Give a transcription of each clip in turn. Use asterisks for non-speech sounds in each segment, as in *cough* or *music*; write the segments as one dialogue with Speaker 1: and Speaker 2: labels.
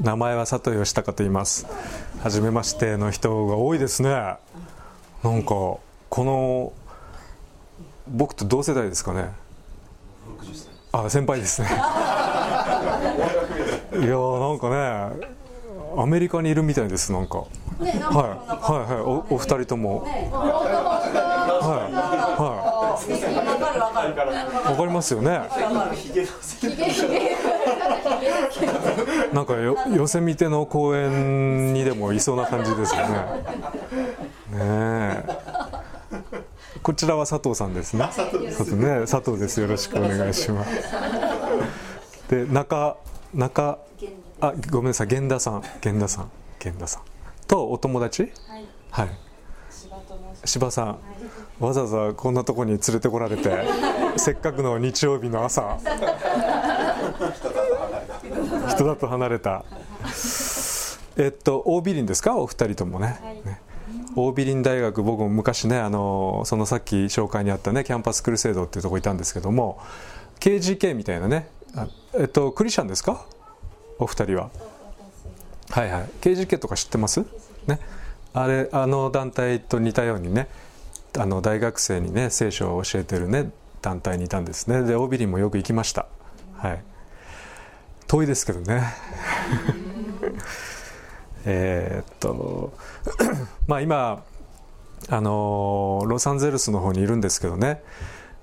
Speaker 1: 名前は佐藤義孝と言います。初めましての人が多いですね。なんかこの僕と同世代ですかね。あ先輩ですね。*laughs* いやなんかねアメリカにいるみたいですなんか、はい。はいはい。おお二人とも、はい。はい。わかりますよね *laughs* なんかよ寄せ見ての公園にでもいそうな感じですよね。*laughs* ねえ。こちらは佐藤さんですね。佐藤ね。佐藤です。よろしくお願いします。で中中あごめんなさい。源田さん。源田さん。源田さん。とお友達？はい、柴さん、わざわざこんなとこに連れてこられて *laughs* せっかくの日曜日の朝人だと離れた。えっと大ビリンですか？お二人ともね,、ね。大ビリン大学僕も昔ねあのそのさっき紹介にあったねキャンパスクルセイドっていうとこいたんですけども KGK みたいなね。あえっとクリスチャンですか？お二人は。はいはい。KGK とか知ってます？ね。あれあの団体と似たようにねあの大学生にね聖書を教えてるね団体にいたんですね。でオビリンもよく行きました。はい遠いですけどね。*laughs* えっと *clears throat* まあ今あのロサンゼルスの方にいるんですけどね。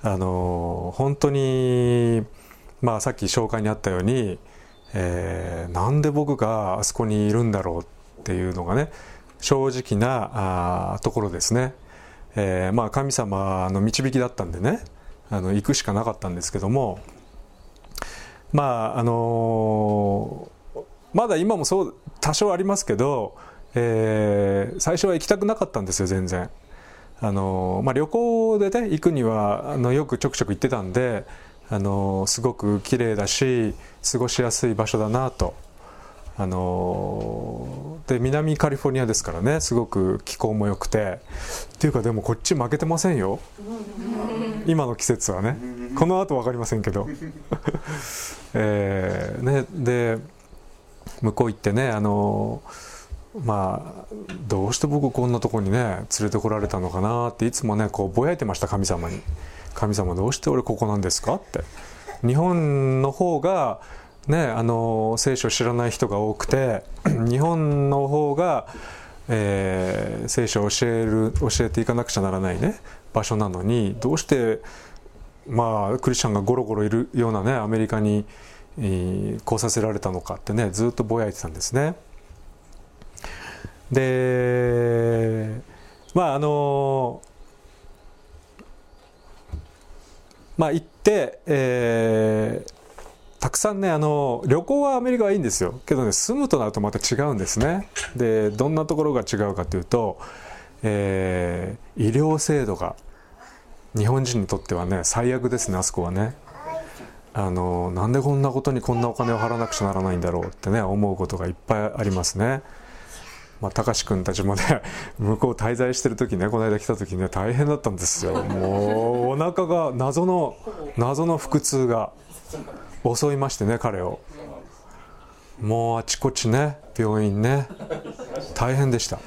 Speaker 1: あの本当にまあさっき紹介にあったようにえー、なんで僕があそこにいるんだろうっていうのがね正直なあところですね、えー、まあ神様の導きだったんでねあの行くしかなかったんですけどもまああのー、まだ今もそう多少ありますけど、えー、最初は行きたくなかったんですよ全然。あのまあ、旅行でね行くにはあのよくちょくちょく行ってたんであのすごく綺麗だし過ごしやすい場所だなと。あので南カリフォルニアですからねすごく気候も良くて。っていうかでもこっち負けてませんよ。*laughs* 今の季節はね。この後分かりませんけど *laughs* えー、ねで向こう行ってねあのまあどうして僕こんなとこにね連れてこられたのかなっていつもねこうぼやいてました神様に。神様どうして俺ここなんですかって日本の方がねあの聖書を知らない人が多くて *clears throat* 日本の方が、えー、聖書を教える教えていかなくちゃならないね場所なのにどうしてまあクリスチャンがゴロゴロいるようなねアメリカに、えー、来させられたのかってねずっとぼやいてたんですね。でまああのまあ、行って、えー、たくさんねあの旅行はアメリカはいいんですよけどね住むとなるとまた違うんですねでどんなところが違うかというと、えー、医療制度が日本人にとってはね最悪ですねあそこはね。あのなんでこんなことにこんなお金を払わなくちゃならないんだろうってね思うことがいっぱいありますね。まあ、高志君たちもね *laughs* 向こう滞在してる時ねこの間来た時ね大変だったんですよ。もうお腹が謎の謎の腹痛が襲いましてね彼を。もうあちこちね病院ね大変でした。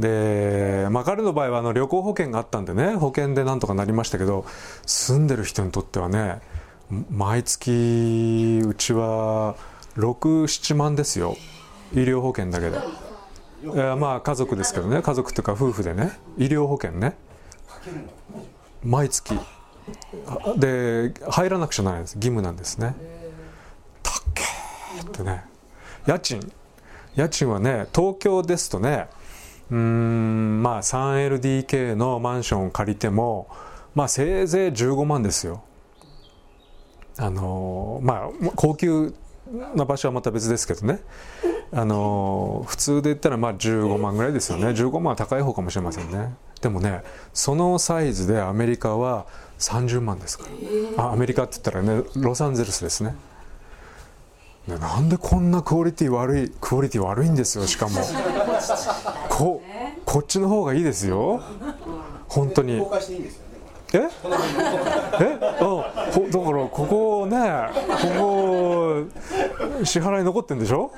Speaker 1: で、まあ、彼の場合はあの旅行保険があったんでね保険でなんとかなりましたけど住んでる人にとってはね毎月うちは67万ですよ。医療保険だけで。いやまあ家族ですけどね家族というか夫婦でね医療保険ね。毎月。で入らなくちゃならないです。義務なんですね。たっけーってね。家賃。家賃はね東京ですとねうんまあ 3LDK のマンションを借りてもまあせいぜい15万ですよ。あのまあ高級な場所はまた別ですけどね。あの普通で言ったらまあ15万ぐらいですよね。15万は高い方かもしれませんね。でもねそのサイズでアメリカは30万ですから。あアメリカって言ったらねロサンゼルスですね。なんでこんなクオリティ悪いクオリティ悪いんですよしかも。*laughs* ここっちの方がいいですよ。本当に。え？え？あだからここねここ支払い残ってんでしょ？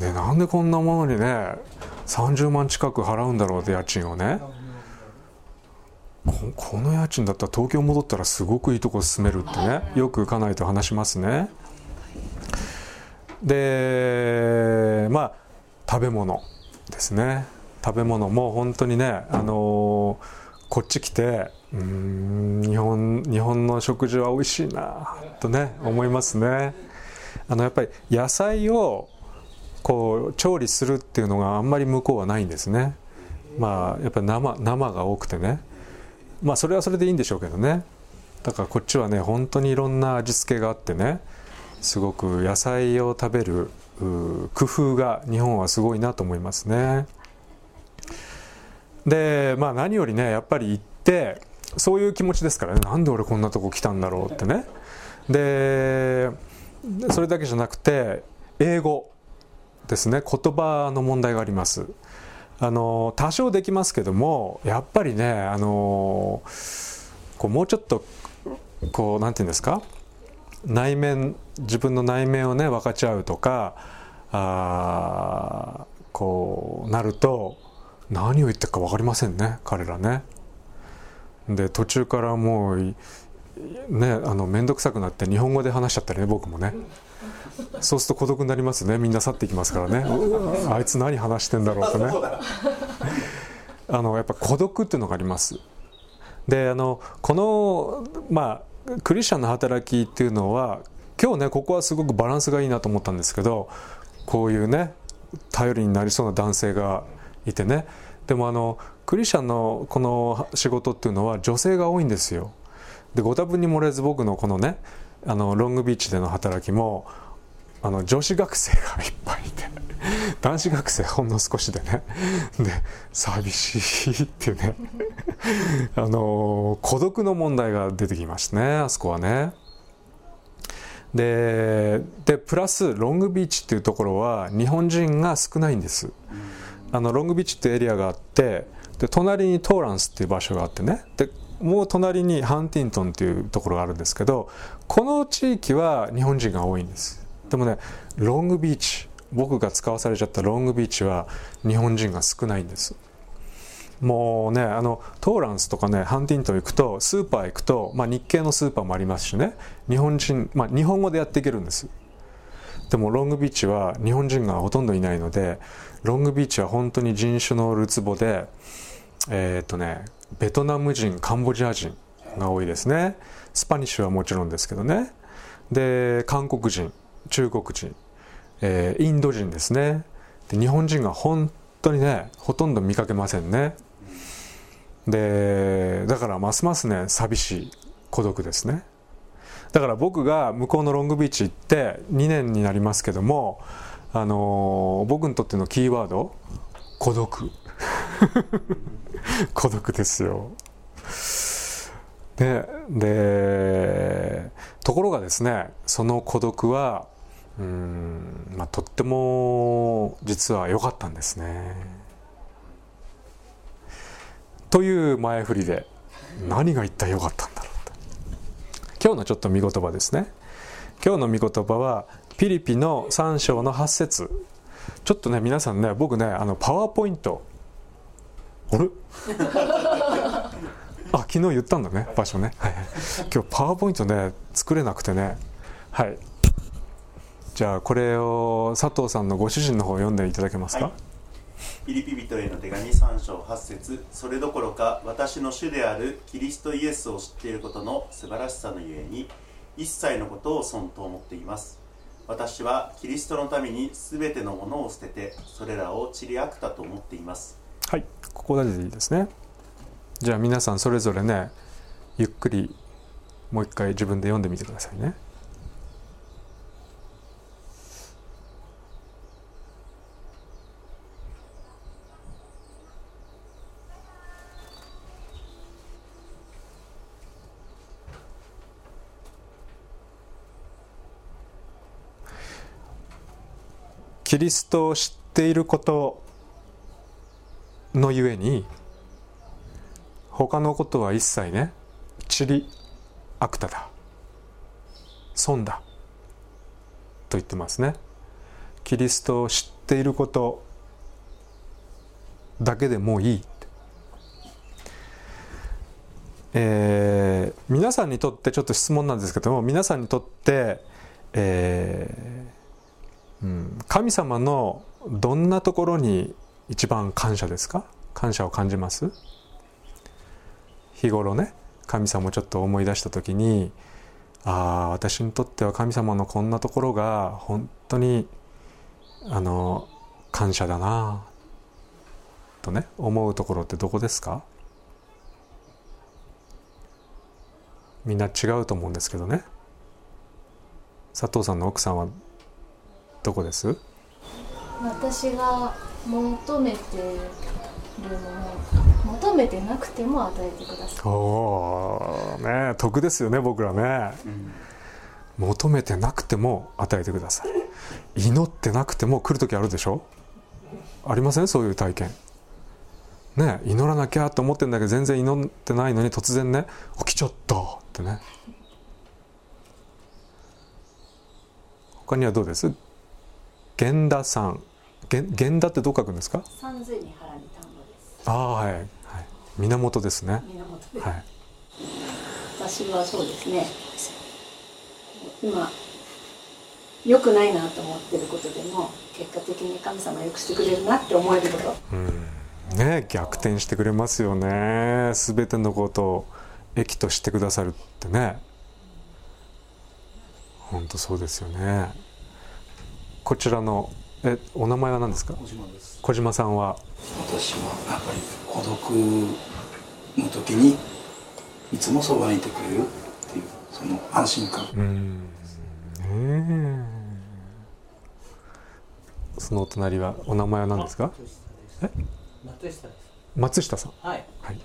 Speaker 1: で *laughs* なんでこんなものにね30万近く払うんだろうって家賃をねこの家賃だったら東京戻ったらすごくいいとこ住めるってねよく家内と話しますね。でまあ食べ物ですね。食べ物も本当にねあのこっち来てうん日本日本の食事は美味しいなとね思いますね。あのやっぱり野菜をこう調理するっていうのがあんまり向こうはないんですね。まあやっぱり生生が多くてねまあそれはそれでいいんでしょうけどね。だからこっちはね本当にいろんな味付けがあってねすごく野菜を食べる工夫が日本はすごいなと思いますね。でまあ何よりねやっぱり行ってそういう気持ちですからね。なんで俺こんなとこ来たんだろうってね。でそれだけじゃなくて英語ですね。言葉の問題があります。あの多少できますけどもやっぱりねあのこうもうちょっとこうなんていうんですか？内面自分の内面をね分かち合うとかあこうなると何を言ってるか分かりませんね彼らね。で途中からもうねあの面倒くさくなって日本語で話しちゃったりね僕もねそうすると孤独になりますね。みんな去っていきますからね。あいつ何話してんだろうとね。あのやっぱ孤独っていうのがあります。であのこのまあクリスチャンの働きっていうのは今日ねここはすごくバランスがいいなと思ったんですけどこういうね頼りになりそうな男性がいてね。でもあのクリスチャンのこの仕事っていうのは女性が多いんですよ。でご多分に漏れず僕のこのねあのロングビーチでの働きもあの女子学生がいっぱいいて。男子学生ほんの少しでね。で寂しいっていうね。*laughs* あの孤独の問題が出てきましたねあそこはね。ででプラスロングビーチっていうところは日本人が少ないんです。あのロングビーチってエリアがあってで隣にトーランスっていう場所があってね。でもう隣にハンティントンっていうところがあるんですけどこの地域は日本人が多いんです。でもねロングビーチ僕が使わされちゃったロングビーチは日本人が少ないんです。もうねあのトーランスとかねハンティントン行くとスーパー行くと、まあ、日系のスーパーもありますしね。日本人、まあ、日本語でやっていけるんです。でもロングビーチは日本人がほとんどいないのでロングビーチは本当に人種のるつぼでえー、っとねベトナム人カンボジア人が多いですね。スパニッシュはもちろんですけどね。で韓国人。中国人、えー、インド人ですね。で日本人が本当にねほとんど見かけませんね。でだからますますね寂しい孤独ですね。だから僕が向こうのロングビーチ行って2年になりますけどもあのー、僕にとってのキーワード孤独。*laughs* 孤独ですよ。ででところがですねその孤独はうん、まあ、とっても実は良かったんですね。という前振りで何が一体良かったんだろうと今日のちょっと見言葉ですね。今日の見言葉はピリピの3章の8節。ちょっとね皆さんね僕ねあのパワーポイント。あれ？あ昨日言ったんだね場所ね、はい、今日パワーポイントね作れなくてね。はい。じゃあこれを佐藤さんのご主人の方を読んでいただけますか、はい。
Speaker 2: ピリピ人への手紙3章8節それどころか私の主であるキリストイエスを知っていることの素晴らしさのゆえに一切のことを損と思っています。私はキリストのために全てのものを捨ててそれらを散りあくたと思っています。
Speaker 1: はい。ここでいいですね。じゃあ皆さんそれぞれねゆっくりもう一回自分で読んでみてくださいねキリストを知っていることのゆえに他のことは一切ね散りあくただ損だと言ってますね。キリストを知っていることだけでもういい。えー、皆さんにとってちょっと質問なんですけども皆さんにとって、えー神様のどんなところに一番感謝ですか？感謝を感じます？日頃ね神様をちょっと思い出した時にああ私にとっては神様のこんなところが本当にあの感謝だなとね思うところってどこですか？みんな違うと思うんですけどね。佐藤さんの奥さんはどこです？
Speaker 3: 私が求めてるのも求めてなくても与えてください。
Speaker 1: おね得ですよね僕らね、うん、求めてなくても与えてください。祈ってなくても来る時あるでしょ？ありません？そういう体験。ね祈らなきゃと思ってんだけど全然祈ってないのに突然ね起きちゃったってね。他にはどうです？源田さん。源田ってどう書くんですか？
Speaker 3: 三髄に腹に田んぼです。
Speaker 1: ああはい、はい、源ですね。
Speaker 3: 源です、はい、私はそうですね。今良くないなと思ってることでも結果的に神様よくしてくれるなって思えること、
Speaker 1: うん。ね逆転してくれますよね。全てのことを益としてくださるってね。本当そうですよねこちらのえお名前は何ですか？
Speaker 4: 小島です。
Speaker 1: 小島さんは？
Speaker 4: 私はやっぱり孤独の時にいつもそばにいてくれるっていうその安心感。うん。ね
Speaker 1: そのお隣はお名前は何ですか？え
Speaker 5: 松下です。
Speaker 1: 松下さん。
Speaker 5: はい、はい、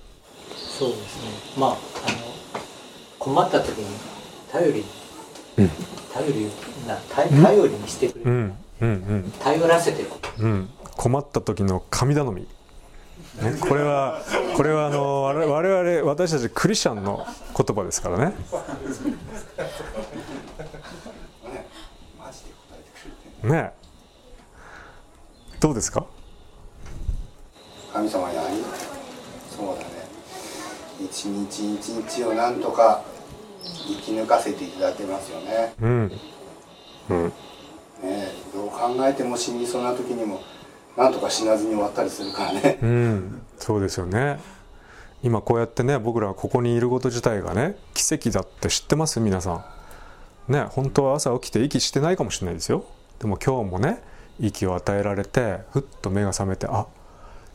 Speaker 5: そうですね。まああの困った時に頼り、うん、頼りな頼りにしてくれる、うん。うん。うん、頼らせてる、
Speaker 1: うん、困った時の神頼み。ね、これはこれはあの我々私たちクリスチャンの言葉ですからね。ね。どうですか？
Speaker 6: 神様に会いそうだね。一日一日をなんとか生き抜かせていただけますよね。うん、うん、ねどう考えても死にそうな時にもなんとか死なずに終わったりするからね。
Speaker 1: うん。そうですよね。今こうやってね僕らはここにいること自体がね奇跡だって知ってます？皆さん。ね本当は朝起きて息してないかもしれないですよ。でも今日もね息を与えられてふっと目が覚めてあ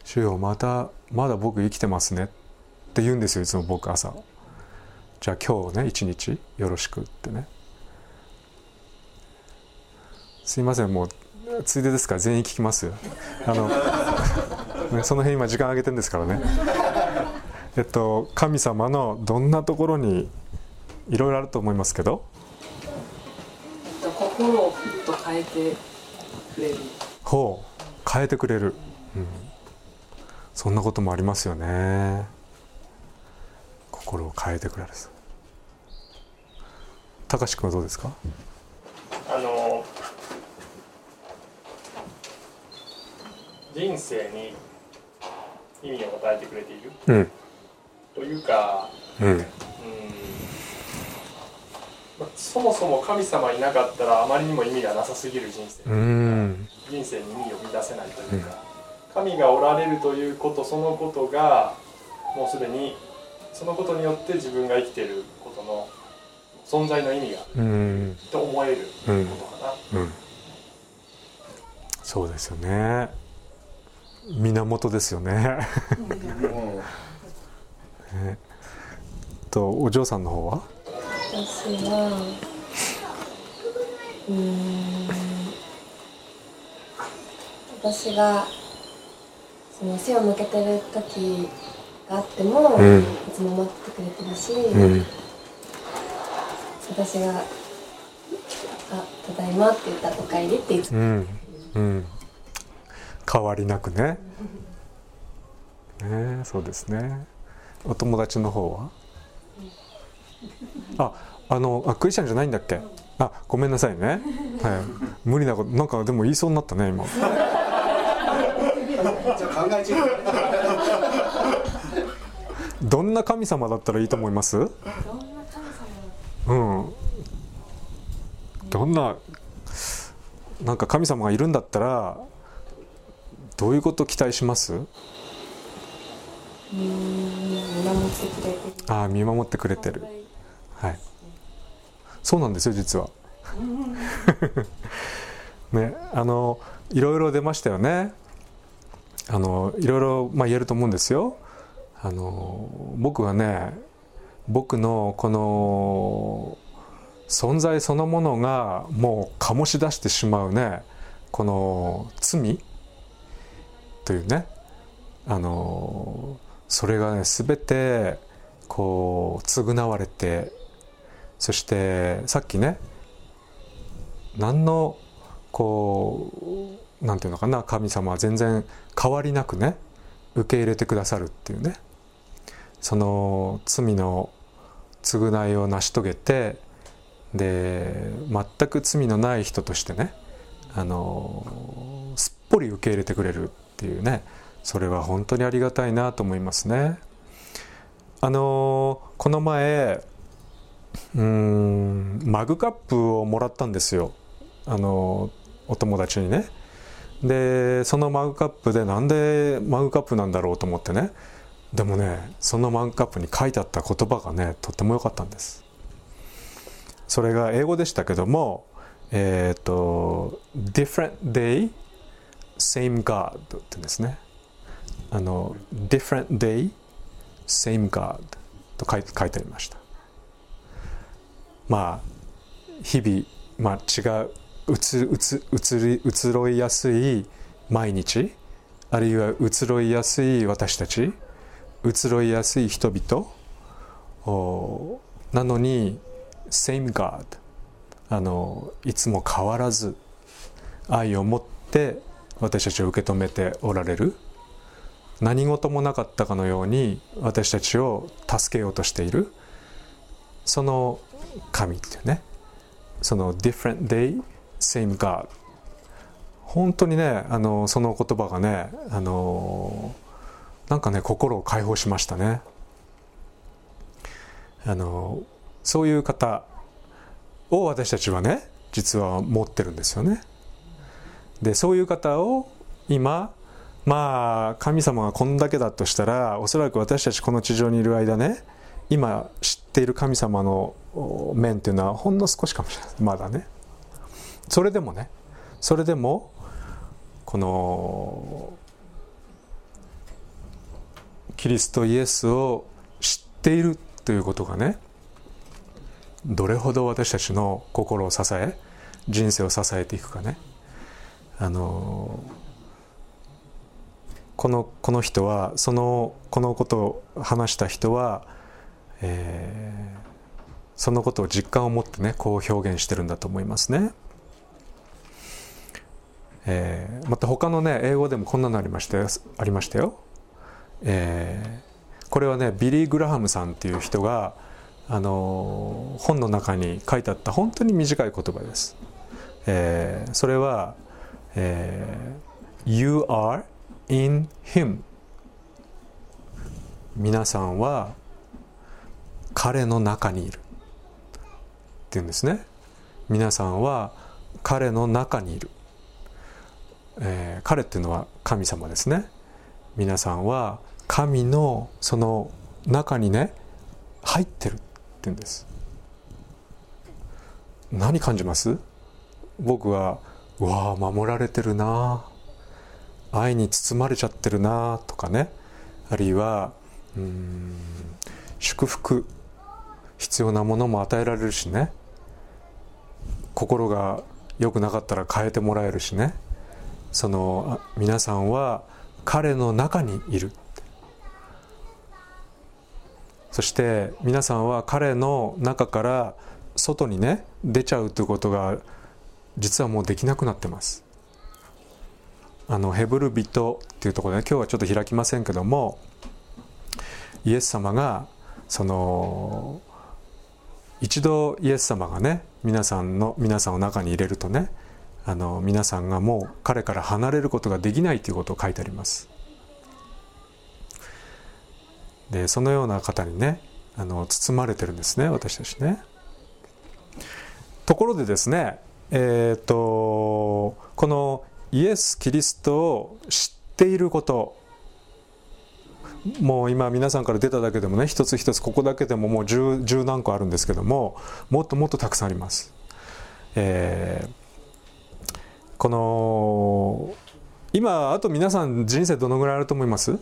Speaker 1: 主よまたまだ僕生きてますね。って言うんですよいつも僕朝じゃあ今日ね一日よろしくってね。すいませんもうついでですから全員聞きます *laughs* あの、ね、その辺今時間あげてるんですからね。えっと神様のどんなところにいろいろあると思いますけど？
Speaker 5: 心をふっと変えてくれる。
Speaker 1: ほう変えてくれる、うん。そんなこともありますよね心を変えてくれる高志君はどうですか？
Speaker 7: あの人生に意味を与えてくれている、うん、というか、うん。うん。そもそも神様いなかったらあまりにも意味がなさすぎる人生、うん、人生に意味を見出せないというか、神がおられるということそのことがもうすでにそのことによって自分が生きていることの存在の意味が、うん、と思えることかな、うん。うん、
Speaker 1: そうですよね。源ですよね。*laughs* ねとお嬢さんの方は？
Speaker 3: 私はうん。私がその背を向けてる時があっても、うん、いつも待ってくれてるし、うん、私が「あただいま」って言ったら「おかえり」っていつも、うん。うん、
Speaker 1: 変わりなくね。ねそうですね。お友達の方は？*laughs* ああのあクリスチャンじゃないんだっけ？あごめんなさいね、はい、無理なことなんかでも言いそうになったね今。*laughs*
Speaker 6: じゃあ考え中
Speaker 1: どんな神様だったらいいと思います？
Speaker 3: どんな神様
Speaker 1: うん。どんななんか神様がいるんだったらどういうこと期待します？ああ見守ってくれてる。はい。そうなんですよ実は。*laughs* ねあのいろいろ出ましたよね。あのいろいろ、まあ、言えると思うんですよあの僕はね僕のこの存在そのものがもう醸し出してしまうねこの罪？というね。あのそれがね全てこう償われてそしてさっきね何のこうなんていうのかな神様は全然変わりなくね受け入れてくださるっていうね。その罪の償いを成し遂げてで全く罪のない人としてねあのすっぽり受け入れてくれるっていうねそれは本当にありがたいなと思いますね。あのこの前うんマグカップをもらったんですよ。あのお友達にね。でそのマグカップでなんでマグカップなんだろうと思ってね。でもねそのマグカップに書いてあった言葉がねとっても良かったんです。それが英語でしたけどもえっ、と different day same God って言うんですね。あの different day same God と書い書いてありました。まあ日々、まあ、違ううつうつ移り移ろいやすい毎日あるいは移ろいやすい私たち移ろいやすい人々。なのに same God あのいつも変わらず愛を持って私たちを受け止めておられる。何事もなかったかのように私たちを助けようとしている。その神っていうね。その different day same God 本当にねあのその言葉がねあのなんかね心を解放しましたね。あのそういう方を私たちはね実は持ってるんですよね。でそういう方を今まあ神様がこんだけだとしたらおそらく私たちこの地上にいる間ね今知っている神様の面っていうのはほんの少しかもしれない。まだね。それでもねそれでもこのキリストイエスを知っているということがねどれほど私たちの心を支え人生を支えていくかねあのこのこの人はそのこのことを話した人は、えー、そのことを実感を持ってねこう表現してるんだと思いますね。えー、また他のね英語でもこんなのありましたよありましたよ。えー、これはねビリー・グラハムさんっていう人があの本の中に書いてあった本当に短い言葉です。えー、それは、えー、You are in him. 皆さんは彼の中にいる。っていうんですね。皆さんは彼の中にいる、えー、彼っていうのは神様ですね。皆さんは神のその中にね入ってるって言うんです。何感じます？僕はうわあ守られてるな。愛に包まれちゃってるな。とかね。あるいはうん祝福必要なものも与えられるしね。心が良くなかったら変えてもらえるしね。その皆さんは彼の中にいる。そして皆さんは彼の中から外にね出ちゃうということが実はもうできなくなってます。あのヘブル人っていうところで、ね、今日はちょっと開きませんけどもイエス様がその一度イエス様がね皆さんの皆さんを中に入れるとねあの皆さんがもう彼から離れることができないということを書いてあります。でそのような方にねあの包まれてるんですね私たちね。ところでですねえっ、ー、とこのイエス・キリストを知っていることもう今皆さんから出ただけでもね一つ一つここだけでももう十十何個あるんですけどももっともっとたくさんあります、えー、この今あと皆さん人生どのぐらいあると思います？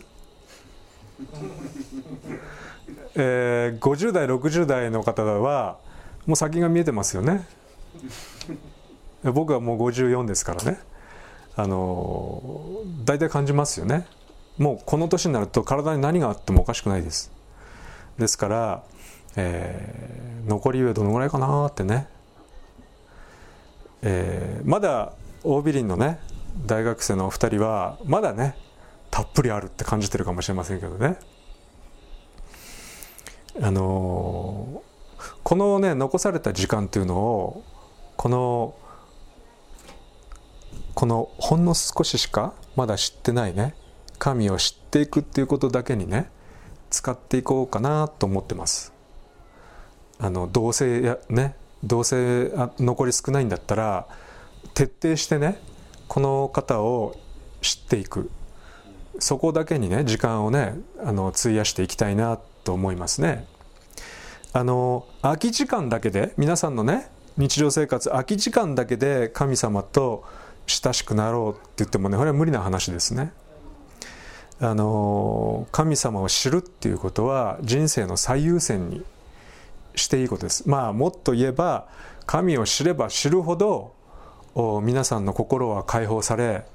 Speaker 1: *laughs* えー、50代60代の方はもう先が見えてますよね。*laughs* 僕はもう54ですからね。あの大体感じますよね。もうこの年になると体に何があってもおかしくないです。ですから、えー、残り上どのぐらいかなってね、えー、まだ大ビリンのね大学生のお二人はまだねたっぷりあるって感じてるかもしれませんけどね。あのー、このね残された時間というのをこのこのほんの少ししかまだ知ってないね神を知っていくっていうことだけにね使っていこうかなと思ってます。あのどうせやねどうせ残り少ないんだったら徹底してねこの方を知っていく。そこだけにね時間をねあの費やしていきたいなと思いますね。あの空き時間だけで皆さんのね日常生活空き時間だけで神様と親しくなろうって言ってもねこれは無理な話ですね。あの神様を知るっていうことは人生の最優先にしていいことです。まあもっと言えば神を知れば知るほど皆さんの心は解放され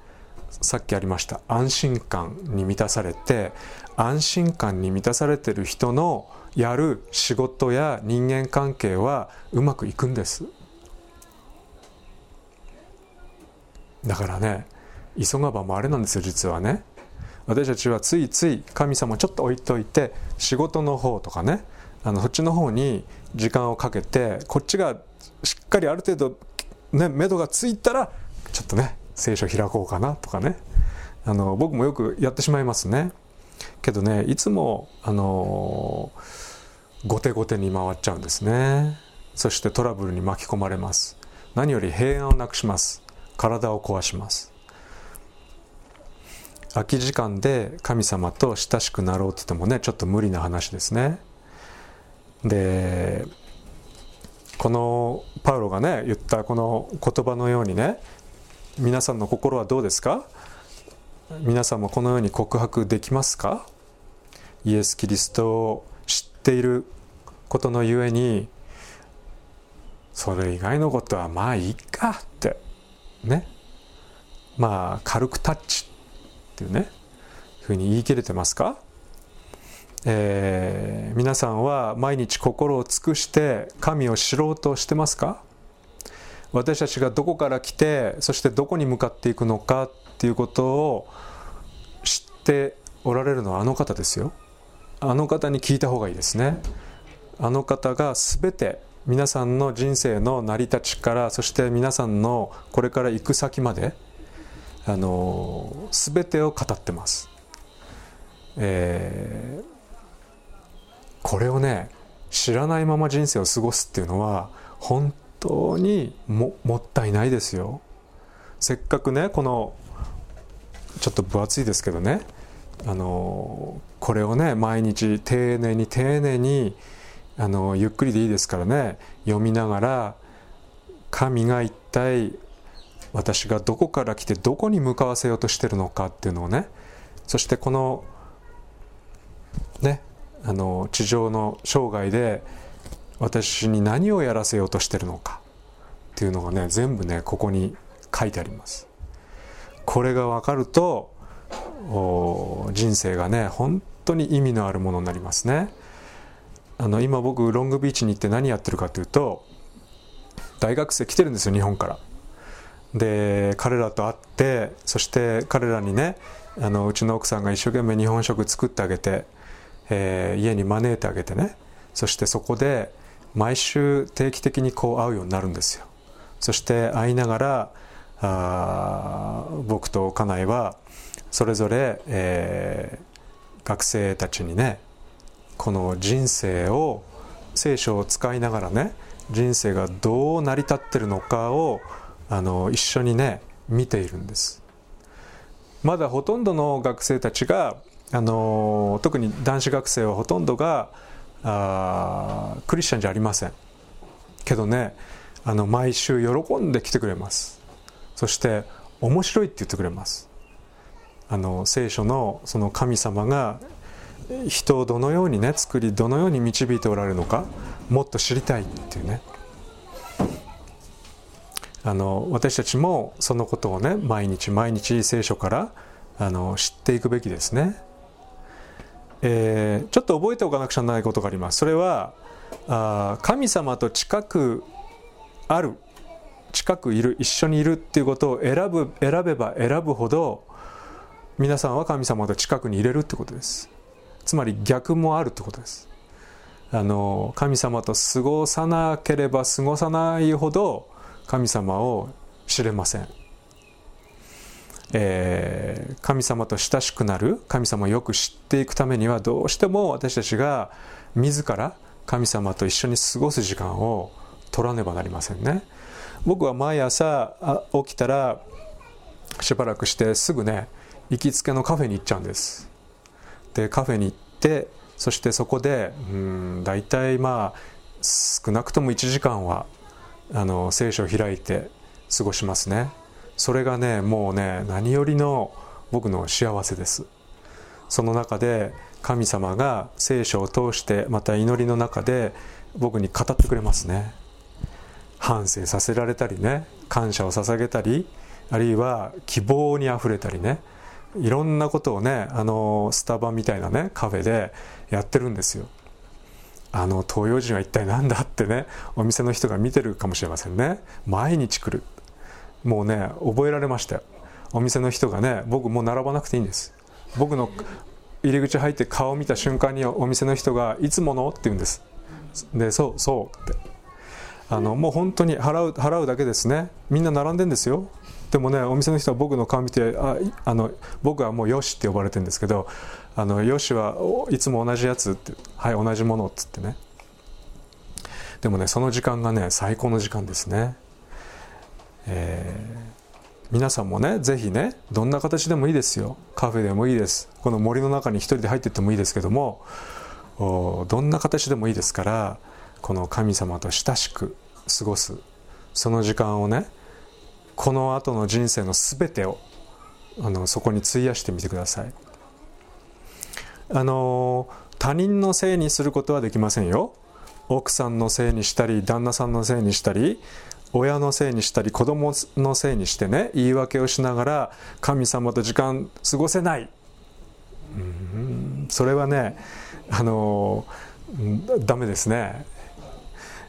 Speaker 1: さっきありました安心感に満たされて安心感に満たされてる人のやる仕事や人間関係はうまくいくんです。だからね急がばもあれなんですよ実はね。私たちはついつい神様ちょっと置いといて仕事の方とかねあのそっちの方に時間をかけてこっちがしっかりある程度ね目処がついたらちょっとね聖書開こうかなとかね。あの僕もよくやってしまいますね。けどねいつもあの後手後手に回っちゃうんですね。そしてトラブルに巻き込まれます。何より平安をなくします。体を壊します。空き時間で神様と親しくなろうって言ってもねちょっと無理な話ですね。でこのパウロがね言ったこの言葉のようにね皆さんの心はどうですか？皆さんもこのように告白できますか？イエス・キリストを知っていることのゆえにそれ以外のことはまあいいかってね。まあ軽くタッチっていうねふうに言い切れてますか、えー、皆さんは毎日心を尽くして神を知ろうとしてますか？私たちがどこから来てそしてどこに向かっていくのかっていうことを知っておられるのはあの方ですよ。あの方に聞いた方がいいですね。あの方が全て皆さんの人生の成り立ちからそして皆さんのこれから行く先まであの全てを語ってます、えー、これをね知らないまま人生を過ごすっていうのは本当にももったいないですよ。せっかくねこのちょっと分厚いですけどねあのこれをね毎日丁寧に丁寧にあのゆっくりでいいですからね読みながら神が一体私がどこから来てどこに向かわせようとしてるのかっていうのをねそしてこのねあの地上の生涯で私に何をやらせようとしてるのか。っていうのがね全部ねここに書いてあります。これが分かると人生がね本当に意味のあるものになりますね。あの今僕ロングビーチに行って何やってるかというと大学生来てるんですよ日本から。で彼らと会ってそして彼らにねあのうちの奥さんが一生懸命日本食作ってあげて、えー、家に招いてあげてね。そしてそこで、毎週定期的にこう会うようになるんですよ。そして会いながらあ僕と家内はそれぞれ、えー、学生たちにねこの人生を聖書を使いながらね人生がどう成り立ってるのかをあの一緒にね見ているんです。まだほとんどの学生たちがあの特に男子学生はほとんどがあクリスチャンじゃありません。けどねあの毎週喜んで来てくれます。そして面白いって言ってくれます。あの聖書のその神様が人をどのようにね作りどのように導いておられるのかもっと知りたいっていうね。あの私たちもそのことをね毎日毎日聖書からあの知っていくべきですね、えー、ちょっと覚えておかなくちゃならないことがあります。それはあ神様と近くある近くいる一緒にいるっていうことを選ぶ選べば選ぶほど皆さんは神様と近くに入れるってことです。つまり逆もあるってことです。あの神様と過ごさなければ過ごさないほど神様を知れません、えー、神様と親しくなる神様をよく知っていくためにはどうしても私たちが自ら神様と一緒に過ごす時間を取らねばなりませんね。僕は毎朝起きたらしばらくしてすぐね行きつけのカフェに行っちゃうんです。でカフェに行ってそしてそこでうん大体まあ少なくとも1時間はあの聖書を開いて過ごしますね。それがねもうね何よりの僕の幸せです。その中で神様が聖書を通してまた祈りの中で僕に語ってくれますね。反省させられたりね感謝を捧げたりあるいは希望にあふれたりねいろんなことをねあのスタバみたいなねカフェでやってるんですよ。あの東洋人は一体何だってねお店の人が見てるかもしれませんね。毎日来る。もうね覚えられましたよ。お店の人がね僕もう並ばなくていいんです。僕の入り口入って顔を見た瞬間にお店の人が「いつもの?」って言うんです。で「そうそう」って。あのもう本当に払う払うだけですね。みんな並んでんですよ。でもねお店の人は僕の顔見てああの僕はもうよしって呼ばれてるんですけどあのよしはいつも同じやつってはい同じものっつってね。でもねその時間がね最高の時間ですね、えー、皆さんもねぜひねどんな形でもいいですよ。カフェでもいいです。この森の中に一人で入っていってもいいですけどもどんな形でもいいですからこの神様と親しく過ごすその時間をねこの後の人生の全てをあのそこに費やしてみてください。あの他人のせいにすることはできませんよ。奥さんのせいにしたり旦那さんのせいにしたり親のせいにしたり子供のせいにしてね言い訳をしながら神様と時間過ごせない。それはねあのダメですね。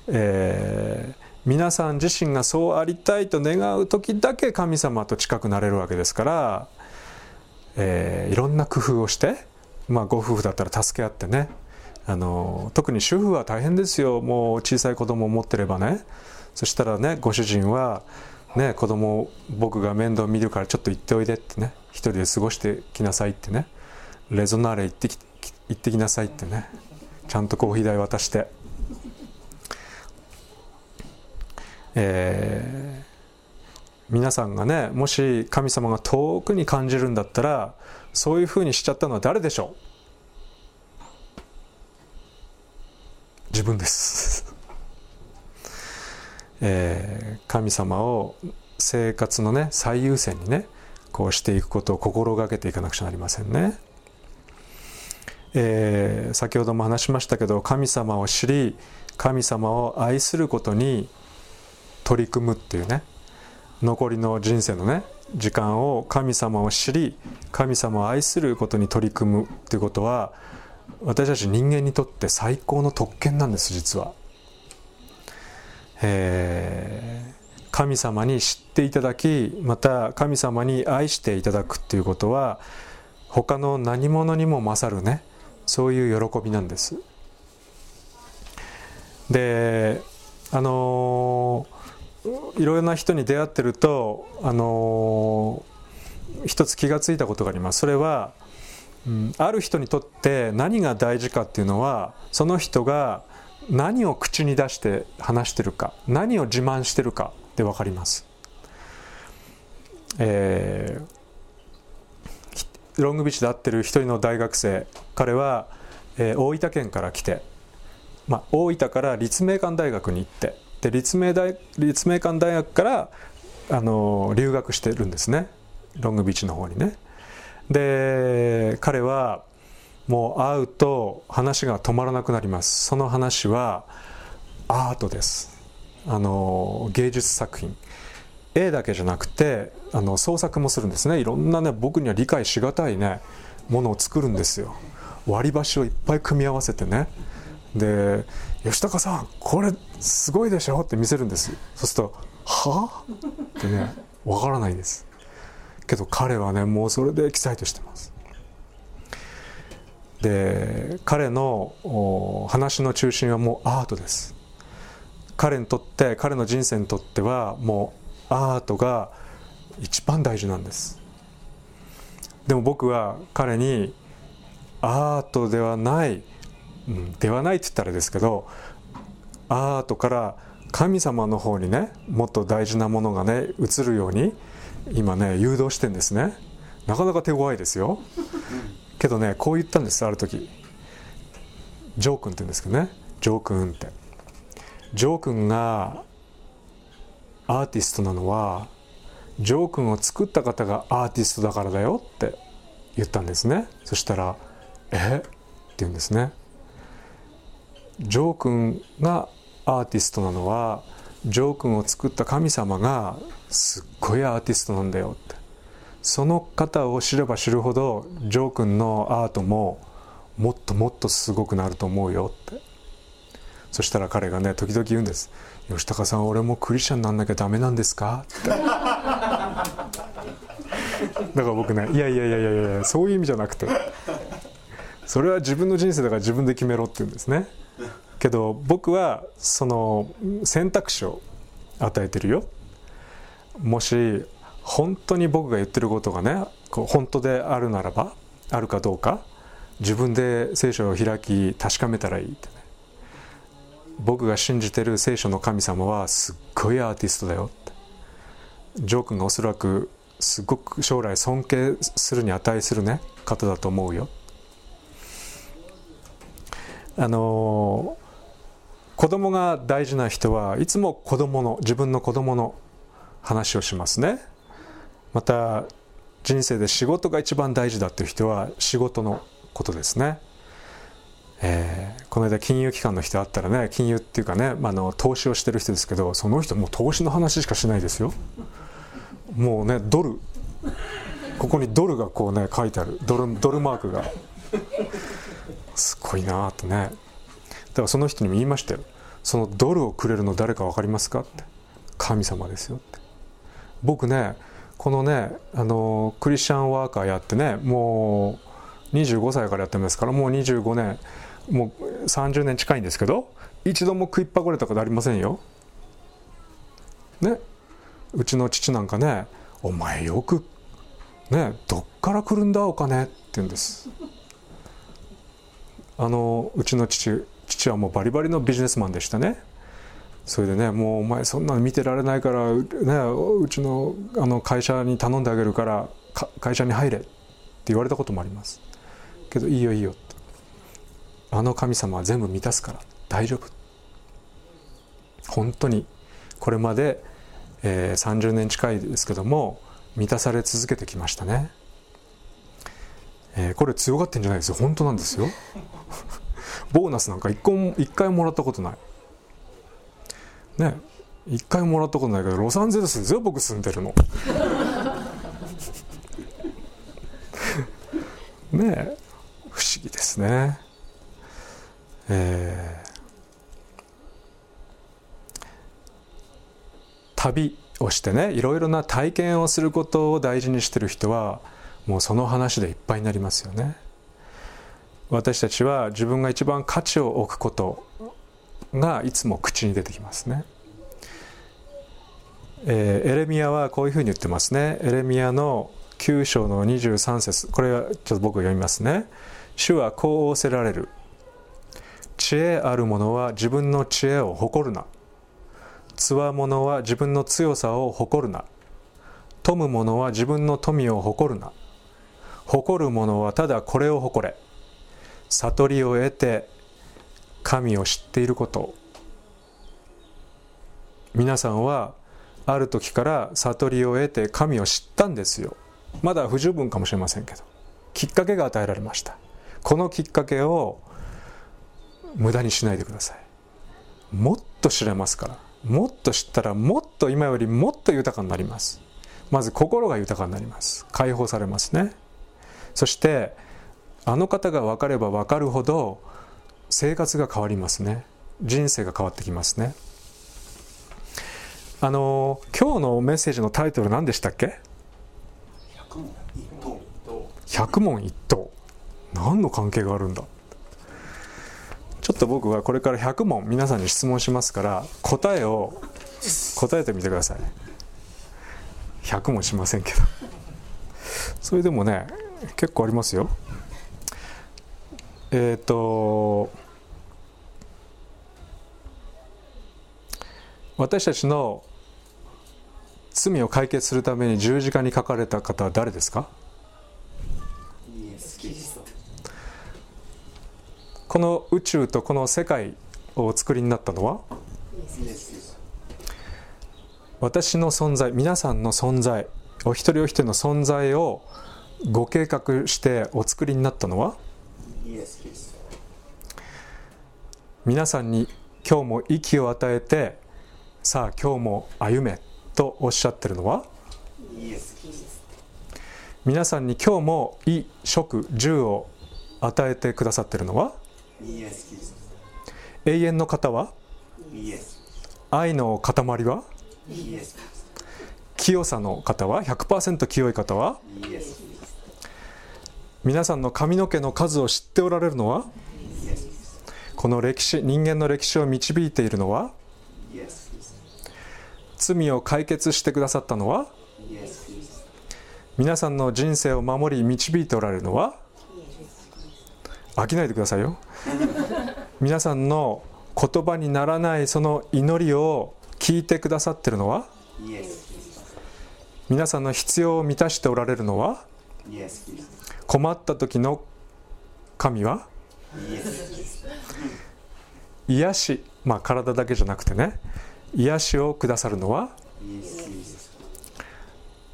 Speaker 1: えー皆さん自身がそうありたいと願う時だけ神様と近くなれるわけですから、えー、いろんな工夫をして、まあ、ご夫婦だったら助け合ってね。あの特に主婦は大変ですよ。もう小さい子供を持ってればね。そしたらねご主人は、ね、子供を僕が面倒見るからちょっと行っておいでってね一人で過ごしてきなさいってねレゾナーレ行ってき行ってきなさいってねちゃんとコーヒー代渡して。えー、皆さんがねもし神様が遠くに感じるんだったらそういうふうにしちゃったのは誰でしょう？自分です、えー、神様を生活のね最優先にねこうしていくことを心がけていかなくちゃなりませんね。えー、先ほども話しましたけど神様を知り神様を愛することに取り組むっていうね残りの人生のね時間を神様を知り神様を愛することに取り組むっていうことは私たち人間にとって最高の特権なんです実は。えー、神様に知っていただきまた神様に愛していただくっていうことは他の何者にも勝るね。そういう喜びなんです。であのいろいろな人に出会ってるとあの一つ気がついたことがあります。それは、うん、ある人にとって何が大事かっていうのはその人が何を口に出して話してるか何を自慢してるかで分かります、えー、ロングビーチで会ってる一人の大学生彼は、えー、大分県から来て、まあ、大分から立命館大学に行ってで立命大立命館大学からあの留学してるんですね。ロングビーチの方にね。で彼はもう会うと話が止まらなくなります。その話はアートです。あの芸術作品。絵だけじゃなくてあの創作もするんですね。いろんなね僕には理解しがたいねものを作るんですよ。割り箸をいっぱい組み合わせてね。で「吉高さんこれすごいでしょ?」って見せるんですそうすると「はあ?」ってねわからないんです。けど彼はねもうそれでエキサイトしてます。で彼の話の中心はもうアートです。彼にとって彼の人生にとってはもうアートが一番大事なんです。でも僕は彼にアートではない、うん、ではないって言ったらですけどアートから神様の方にねもっと大事なものがね映るように今ね誘導してんですね。なかなか手強いですよ。けどねこう言ったんですある時。ジョー君って言うんですけどね。ジョー君って。ジョー君がアーティストなのはジョー君を作った方がアーティストだからだよって言ったんですね。そしたら「え？って言うんですね。ジョー君がアーティストなのはジョー君を作った神様がすっごいアーティストなんだよって。その方を知れば知るほどジョー君のアートももっともっとすごくなると思うよって。そしたら彼がね時々言うんです「吉高さん俺もクリスチャンになんなきゃダメなんですか?」って。*laughs* だから僕ね「いやいやいやいやいやそういう意味じゃなくてそれは自分の人生だから自分で決めろ」って言うんですね。けど僕はその選択肢を与えてるよ。もし本当に僕が言ってることがね本当であるならばあるかどうか自分で聖書を開き確かめたらいいってね。僕が信じてる聖書の神様はすっごいアーティストだよって。ジョー君がおそらくすごく将来尊敬するに値するね方だと思うよ。あの子供が大事な人はいつも子供の自分の子供の話をしますね。また人生で仕事が一番大事だっていう人は仕事のことですね、えー、この間金融機関の人あったらね金融っていうかね、まあの投資をしてる人ですけどその人もう投資の話しかしないですよ。もうねドル。ここにドルがこうね書いてある。ドルドルマークが。すごいなとね。だからその人にも言いましたよ。そのドルをくれるの誰か分かりますかって。神様ですよって。僕ねこのねあのクリスチャンワーカーやってねもう25歳からやってますからもう25年もう30年近いんですけど一度も食いっぱぐれたことありませんよ。ね。うちの父なんかね「お前よくねどっから来るんだお金」って言うんです。あのうちの父父はもうバリバリのビジネスマンでしたね。それでねもうお前そんなの見てられないから、ね、うちのあの会社に頼んであげるから会社に入れって言われたこともあります。けどいいよいいよあの神様は全部満たすから大丈夫。本当にこれまで、えー、30年近いですけども満たされ続けてきましたね、えー、これ強がってんじゃないですよ。本当なんですよ。*laughs* ボーナスなんか一個も一回もらったことない。ね一回もらったことないけどロサンゼルスですよ僕住んでるの。*laughs* ねえ不思議ですね。えー、旅をしてねいろいろな体験をすることを大事にしてる人はもうその話でいっぱいになりますよね。私たちは自分が一番価値を置くことがいつも口に出てきますね、えー、エレミアはこういうふうに言ってますね。エレミアの9章の23節。これはちょっと僕読みますね。主はこう仰せられる。知恵ある者は自分の知恵を誇るな。つわものは自分の強さを誇るな。富む者は自分の富を誇るな。誇る者はただこれを誇れ。悟りを得て神を知っていること。皆さんはある時から悟りを得て神を知ったんですよ。まだ不十分かもしれませんけど。きっかけが与えられました。このきっかけを無駄にしないでください。もっと知れますから。もっと知ったらもっと今よりもっと豊かになります。まず心が豊かになります。解放されますね。そしてあの方が分かれば分かるほど生活が変わりますね。人生が変わってきますね。あの今日のメッセージのタイトル何でしたっけ？百問一答。何の関係があるんだ？ちょっと僕はこれから100問皆さんに質問しますから答えを答えてみてください。100問しませんけど。それでもね結構ありますよ。えっ、ー、と私たちの罪を解決するために十字架に書かれた方は誰ですか？この宇宙とこの世界をお作りになったのは？私の存在皆さんの存在お一人お一人の存在をご計画してお作りになったのは？皆さんに今日も息を与えてさあ今日も歩めとおっしゃってるのは？皆さんに今日も衣食住を与えてくださってるのは？永遠の方は？愛の塊は？清さの方は？100%清い方は？皆さんの髪の毛の数を知っておられるのは？この歴史人間の歴史を導いているのは？罪を解決してくださったのは？皆さんの人生を守り導いておられるのは？飽きないでくださいよ。皆さんの言葉にならないその祈りを聞いてくださってるのは？皆さんの必要を満たしておられるのは？困った時の神は？癒し。まあ体だけじゃなくてね。癒しをくださるのは？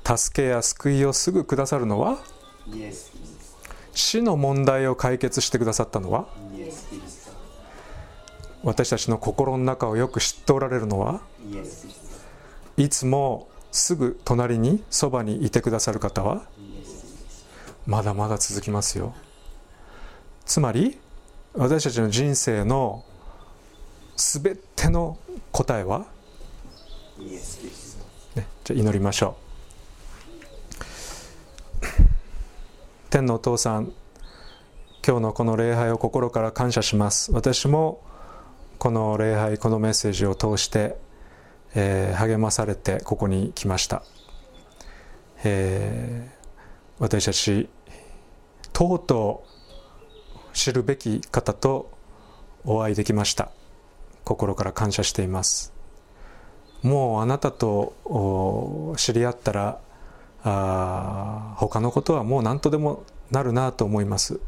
Speaker 1: 助けや救いをすぐくださるのは？死の問題を解決してくださったのは？私たちの心の中をよく知っておられるのは？いつもすぐ隣にそばにいてくださる方は？まだまだ続きますよ。つまり私たちの人生の全ての答えは、ね、じゃ祈りましょう。天のお父さん今日のこの礼拝を心から感謝します。私もこの礼拝このメッセージを通して、えー、励まされてここに来ました、えー、私たちとうとう知るべき方とお会いできました。心から感謝しています。もうあなたと知り合ったらあ他のことはもう何とでもなるなと思います、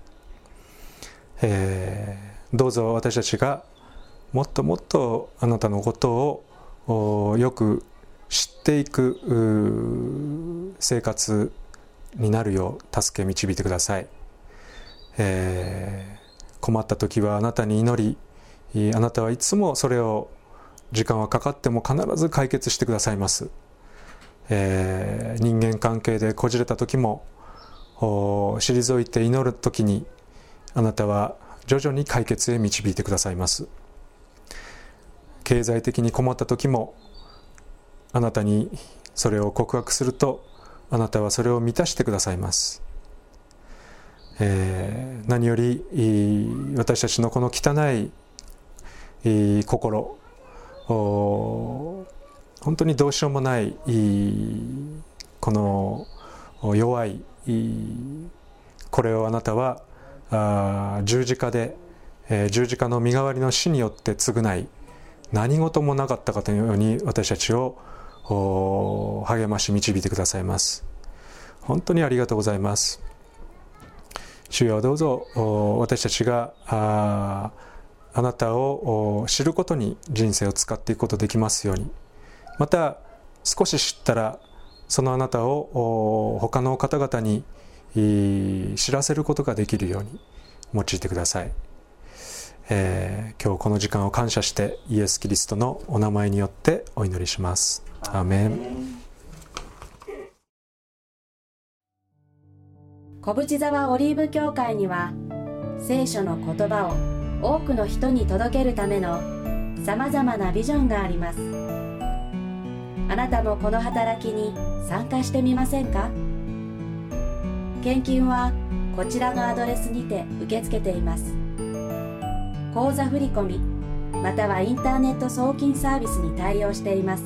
Speaker 1: えー、どうぞ私たちがもっともっとあなたのことをよく知っていく生活になるよう助け導いてください、えー、困った時はあなたに祈りあなたはいつもそれを時間はかかっても必ず解決してくださいます。えー、人間関係でこじれた時も退いて祈る時にあなたは徐々に解決へ導いてくださいます。経済的に困った時もあなたにそれを告白するとあなたはそれを満たしてくださいます、えー、何より私たちのこの汚い、心。本当にどうしようもないこの弱いこれをあなたは十字架で十字架の身代わりの死によって償い何事もなかったかというように私たちを励まし導いてくださいます。本当にありがとうございます。主よどうぞ私たちがあなたを知ることに人生を使っていくことできますように。また少し知ったらそのあなたを他の方々に知らせることができるように用いてください、えー、今日この時間を感謝してイエス・キリストのお名前によってお祈りします。アーメン。
Speaker 8: 小淵沢オリーブ教会には聖書の言葉を多くの人に届けるためのさまざまなビジョンがあります。あなたもこの働きに参加してみませんか？献金はこちらのアドレスにて受け付けています。口座振込またはインターネット送金サービスに対応しています。